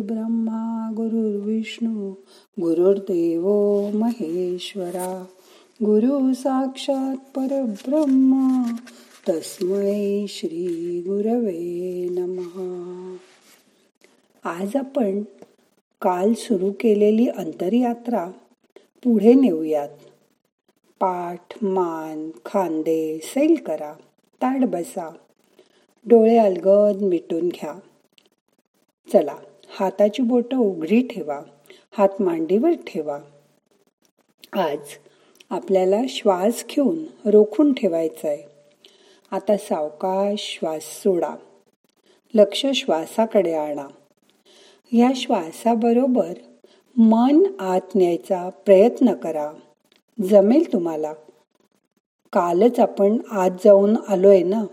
ब्रह्मा गुरुर्विष्णू गुरुर्देव महेश्वरा. गुरु साक्षात परब्रह्म तस्मै श्री गुरवे नम आज आपण काल सुरू केलेली अंतरयात्रा पुढे नेऊयात. पाठ मान खांदे सैल करा ताड बसा. डोळे अलगद मिटून घ्या. चला. हाताची बोटं उघडी ठेवा हात मांडीवर ठेवा. आज आपल्याला श्वास घेऊन रोखून ठेवायचा आहे आता सावकाश श्वास सोडा. लक्ष श्वासाकडे आणा. या श्वासाबरोबर मन आत न्यायचा प्रयत्न करा. जमेल तुम्हाला. कालच आपण आत जाऊन आलोय ना?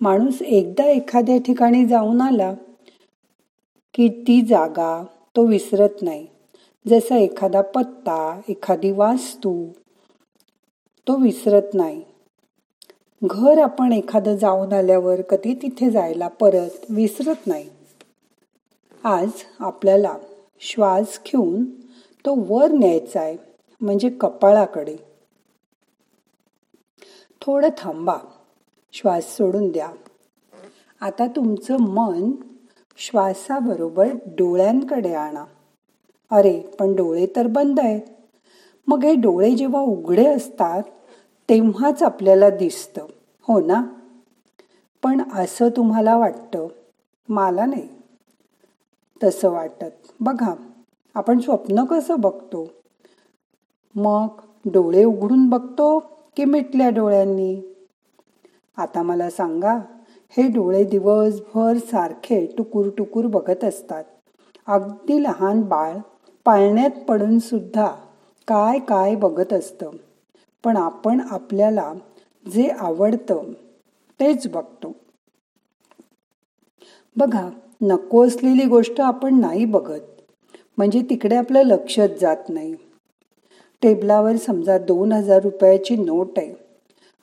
माणूस एकदा एखाद्या ठिकाणी जाऊन आला की ती जागा तो विसरत नाही. जसा एखादा पत्ता एखादी वास्तू तो विसरत नाही. घर आपण एखादं जाऊन आल्यावर कधी तिथे जायला परत विसरत नाही. आज आपल्याला श्वास घेऊन तो वर न्यायचा आहे म्हणजे कपाळाकडे. थोडं थांबा. श्वास सोडून द्या. आता तुमचं मन श्वासाबरोबर डोळ्यांकडे आणा. अरे पण डोळे तर बंद आहेत. मग हे डोळे जेव्हा उघडे असतात तेव्हाच आपल्याला दिसतं हो ना? पण असं तुम्हाला वाटतं? मला नाही. तसं वाटत. बघा आपण स्वप्न कसं बघतो? मग डोळे उघडून बघतो की मिटल्या डोळ्यांनी? आता मला सांगा हे डोळे दिवसभर सारखे टुकूर टुकूर बघत असतात. अगदी लहान बाळ पाळण्यात पडून सुद्धा काय काय बघत असतं. पण आपण आपल्याला जे आवडतं तेच बघतो. बघा नको असलेली गोष्ट आपण नाही बघत. म्हणजे तिकडे आपलं लक्षच जात नाही. टेबलावर समजा दोन हजार रुपयाची नोट आहे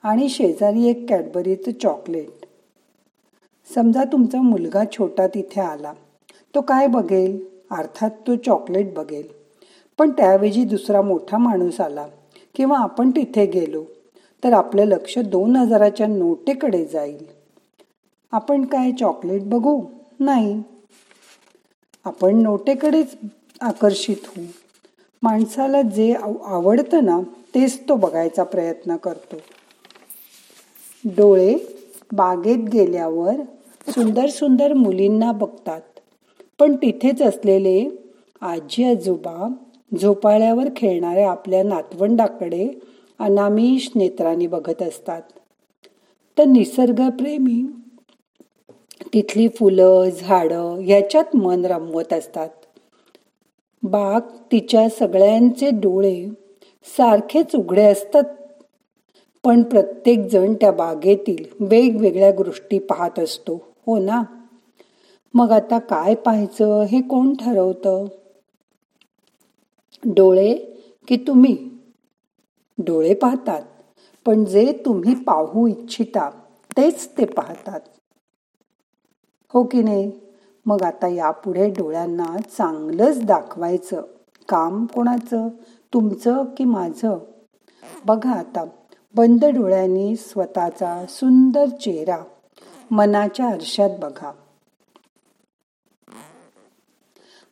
आणि शेजारी एक कॅडबरीचं चॉकलेट. समजा तुमचा मुलगा छोटा तिथे आला तो काय बघेल? अर्थात तो चॉकलेट बघेल. पण त्याऐवजी दुसरा मोठा माणूस आला किंवा आपण तिथे गेलो तर आपलं लक्ष दोन हजाराच्या नोटेकडे जाईल. आपण काय चॉकलेट बघू? नाही. आपण नोटेकडेच आकर्षित होऊ. माणसाला जे आवडतं ना तेच तो बघायचा प्रयत्न करतो. डोळे बागेत गेल्यावर सुंदर सुंदर मुलींना बघतात. पण तिथेच असलेले आजी आजोबा झोपाळ्यावर खेळणाऱ्या आपल्या नातवंडाकडे अनामिष नेत्रांनी बघत असतात. तर निसर्गप्रेमी तिथली फुलं झाडं ह्याच्यात मन रमवत असतात. बाग तिच्या सगळ्यांचे डोळे सारखेच उघडे असतात पण प्रत्येक जण त्या बागेतील वेगवेगळ्या गोष्टी पाहत असतो. हो ना? मग आता काय पाहायचं? हे कोण ठरवतं? डोळे की तुम्ही? डोळे पाहतात पण जे तुम्ही पाहू इच्छिता तेच ते पाहतात. हो की नाही? मग आता यापुढे डोळ्यांना चांगलंच दाखवायचं. काम कोणाचं? तुमचं की माझं? बघा आता. बंद डोळ्यांनी स्वतःचा सुंदर चेहरा मनाच्या आरशात बघा.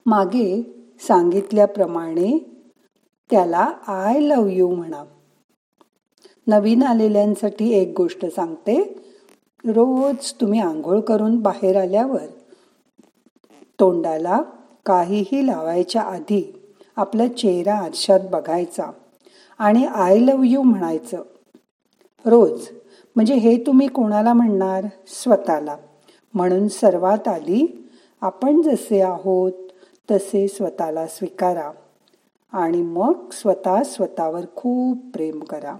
मागे सांगितल्याप्रमाणे त्याला आय लव यू म्हणा. नवीन आलेल्यांसाठी एक गोष्ट सांगते. रोज तुम्ही आंघोळ करून बाहेर आल्यावर तोंडाला काहीही लावायच्या आधी आपला चेहरा आरशात बघायचा आणि आय लव यू म्हणायचं. रोज. म्हणजे हे तुम्ही कोणाला म्हणणार? स्वतःला. म्हणून सर्वात आधी आपण जसे आहोत तसे स्वतःला स्वीकारा. आणि मग स्वतः स्वतःवर खूप प्रेम करा.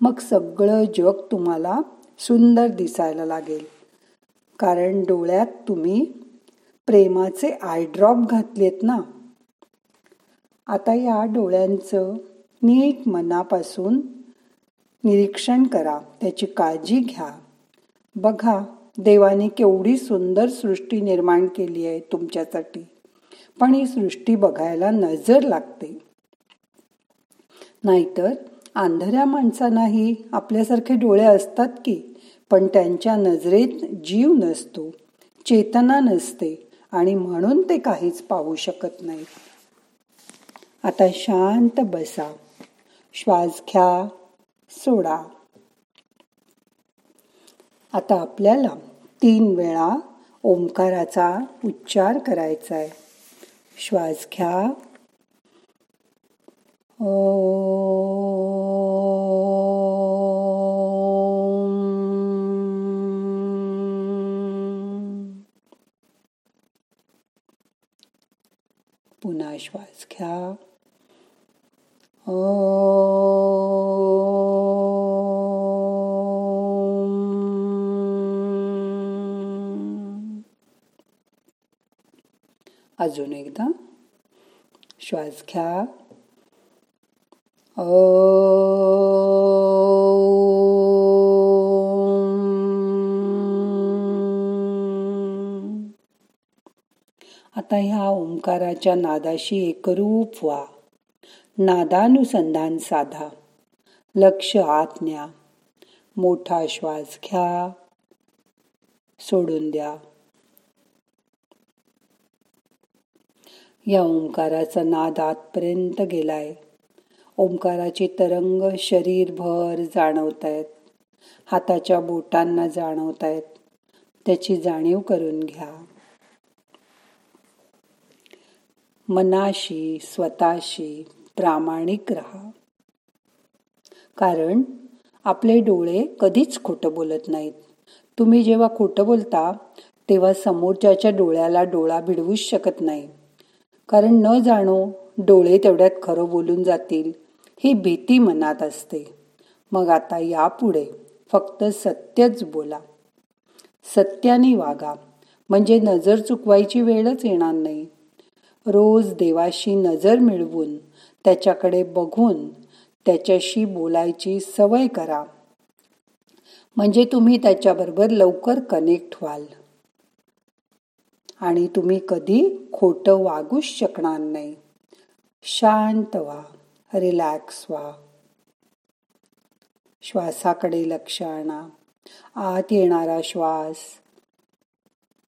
मग सगळं जग तुम्हाला सुंदर दिसायला लागेल. कारण डोळ्यात तुम्ही प्रेमाचे आयड्रॉप घातलेत ना? आता या डोळ्यांचं नीट मनापासून निरीक्षण करा त्याची काळजी घ्या. बघा देवाने केवढी सुंदर सृष्टी निर्माण केली आहे तुमच्यासाठी पण ही सृष्टी बघायला नजर लागते. नाहीतर आंधऱ्या माणसांनाही आपल्यासारखे डोळे असतात की पण त्यांच्या नजरेत जीव नसतो चेतना नसते आणि म्हणून ते काहीच पाहू शकत नाही आता शांत बसा. श्वास घ्या. सोडा. आता आपल्याला तीन वेळा ओंकाराचा उच्चार करायचा आहे श्वास घ्या. पुन्हा श्वास घ्या. अजून एकदा. श्वास घ्या. आता ह्या ओंकाराच्या नादाशी एकरूप व्हा. नादानुसंधान साधा. लक्ष आत न्या. मोठा श्वास घ्या. सोडून द्या. या ओंकाराचा नाद आतपर्यंत गेलाय. ओंकाराची तरंग शरीरभर जाणवत आहेत हाताच्या बोटांना जाणवत आहेत त्याची जाणीव करून घ्या. मनाशी स्वतःशी प्रामाणिक राहा. कारण आपले डोळे कधीच खोटं बोलत नाहीत. तुम्ही जेव्हा खोटं बोलता तेव्हा समोरच्याच्या डोळ्याला डोळा भिडवूच शकत नाही. कारण न जाणो डोळे तेवढ्यात खरं बोलून जातील ही भीती मनात असते. मग आता यापुढे फक्त सत्यच बोला. सत्याने वागा म्हणजे नजर चुकवायची वेळच येणार नाही. रोज देवाशी नजर मिळवून त्याच्याकडे बघून त्याच्याशी बोलायची सवय करा. म्हणजे तुम्ही त्याच्याबरोबर लवकर कनेक्ट व्हाल. आणि तुम्ही कधी खोटं वागूच शकणार नाही. शांत व्हा रिलॅक्स व्हा. श्वासाकडे लक्ष आणा. आत येणारा श्वास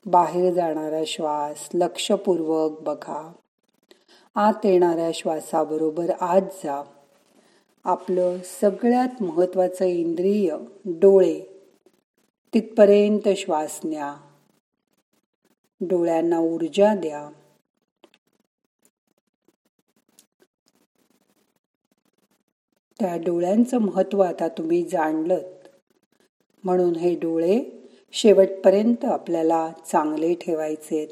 बाहेर जाणारा श्वास लक्षपूर्वक बघा. आत येणाऱ्या श्वासाबरोबर आत जा. आपलं सगळ्यात महत्वाचं इंद्रिय डोळे. तिथपर्यंत श्वास न्या. डोळ्यांना ऊर्जा द्या. त्या डोळ्यांचं महत्त्व आता तुम्ही जाणलं म्हणून हे डोळे शेवटपर्यंत आपल्याला चांगले ठेवायचे.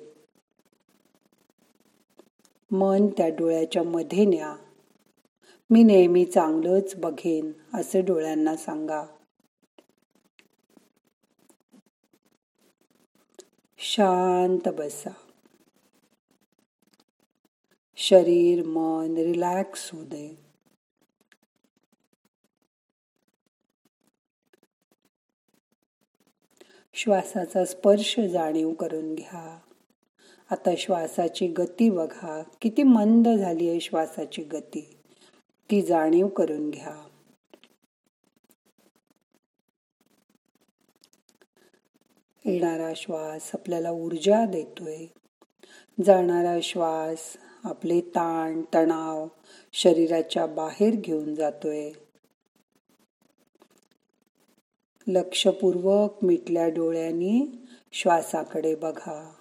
मन त्या डोळ्याच्या मध्ये न्या मी नेहमी चांगलंच बघेन असं डोळ्यांना सांगा. शांत बसा. शरीर मन रिलॅक्स होऊ दे. श्वासाचा स्पर्श जाणीव करून घ्या. आता श्वासाची गती बघा. किती मंद झाली आहे श्वासाची गती. ती जाणीव करून घ्या. येणारा श्वास आपल्याला ऊर्जा देतोय. जाणारा श्वास आपले ताण तणाव शरीराच्या बाहेर घेऊन जातोय. लक्षपूर्वक मिटल्या डोळ्यांनी श्वासाकडे बघा.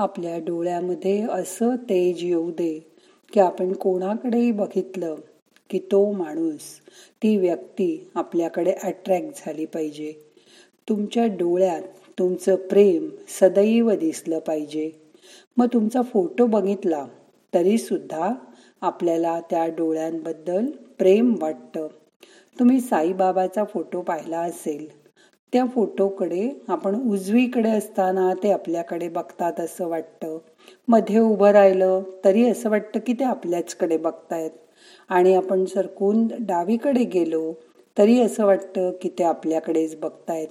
आपल्या डोळ्यामध्ये असं तेज येऊ दे की आपण कोणाकडेही बघितलं की तो माणूस ती व्यक्ती आपल्याकडे अट्रॅक्ट झाली पाहिजे. तुमच्या डोळ्यात तुमचं प्रेम सदैव दिसलं पाहिजे. मग तुमचा फोटो बघितला तरी सुद्धा आपल्याला त्या डोळ्यांबद्दल प्रेम वाटतं. तुम्ही साईबाबाचा फोटो पाहिला असेल त्या फोटोकडे आपण उजवीकडे असताना ते आपल्याकडे बघतात असं वाटतं. मध्ये उभं राहिलं तरी असं वाटतं की ते आपल्याचकडे बघतायत. आणि आपण सरकून डावीकडे गेलो तरी असं वाटतं की ते आपल्याकडेच बघतायत.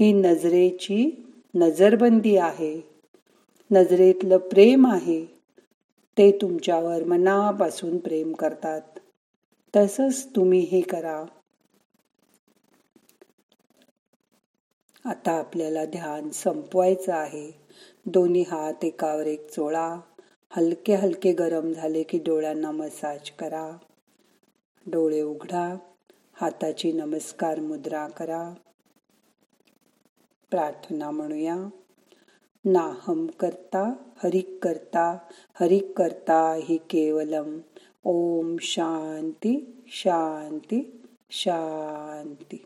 ही नजरेची नजरबंदी आहे. नजरेतलं प्रेम आहे. ते तुमच्यावर मनापासून प्रेम करतात. तसंच तुम्ही हे करा. आता आपल्याला ध्यान संपवायचं आहे. दोन्ही हात एकावर एक चोळा हलके हलके गरम झाले की डोळ्यांना मसाज करा. डोळे उघडा. हाताची नमस्कार मुद्रा करा. प्रार्थना म्हणूया. नाहम करता हरिक करता हरिक करता हि केवलम. ओम शांती शांती शांती.